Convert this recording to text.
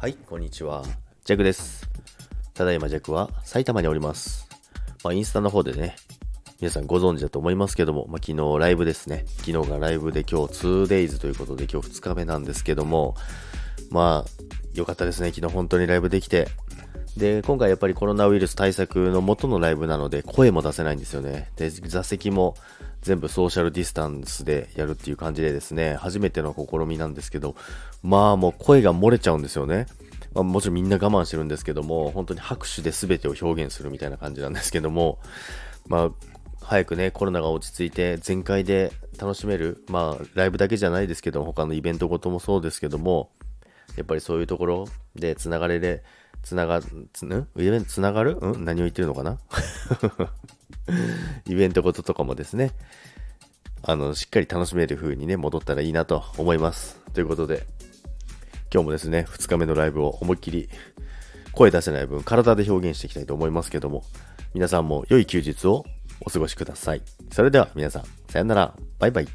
はい、こんにちは。ジャクです。ただいまジャクは埼玉におります。まあ、インスタの方でね、皆さんご存知だと思いますけども、まあ、昨日ライブですね。昨日がライブで今日 2days ということで今日2日目なんですけども、まあ、良かったですね。昨日本当にライブできて。で、今回やっぱりコロナウイルス対策の元のライブなので声も出せないんですよね。で、座席も全部ソーシャルディスタンスでやるっていう感じでですね、初めての試みなんですけど、まあもう声が漏れちゃうんですよね。まあ、もちろんみんな我慢してるんですけども、本当に拍手で全てを表現するみたいな感じなんですけども、まあ、早くね、コロナが落ち着いて全開で楽しめる、まあ、ライブだけじゃないですけども、他のイベントごともそうですけども、やっぱりそういうところでつながれで、つなが、つ、ん？イベントつながる？ん？何を言ってるのかな？イベントごととかもですね、あの、しっかり楽しめる風にね、戻ったらいいなと思います。ということで、今日もですね、2日目のライブを思いっきり声出せない分、体で表現していきたいと思いますけども、皆さんも良い休日をお過ごしください。それでは皆さん、さよなら、バイバイ。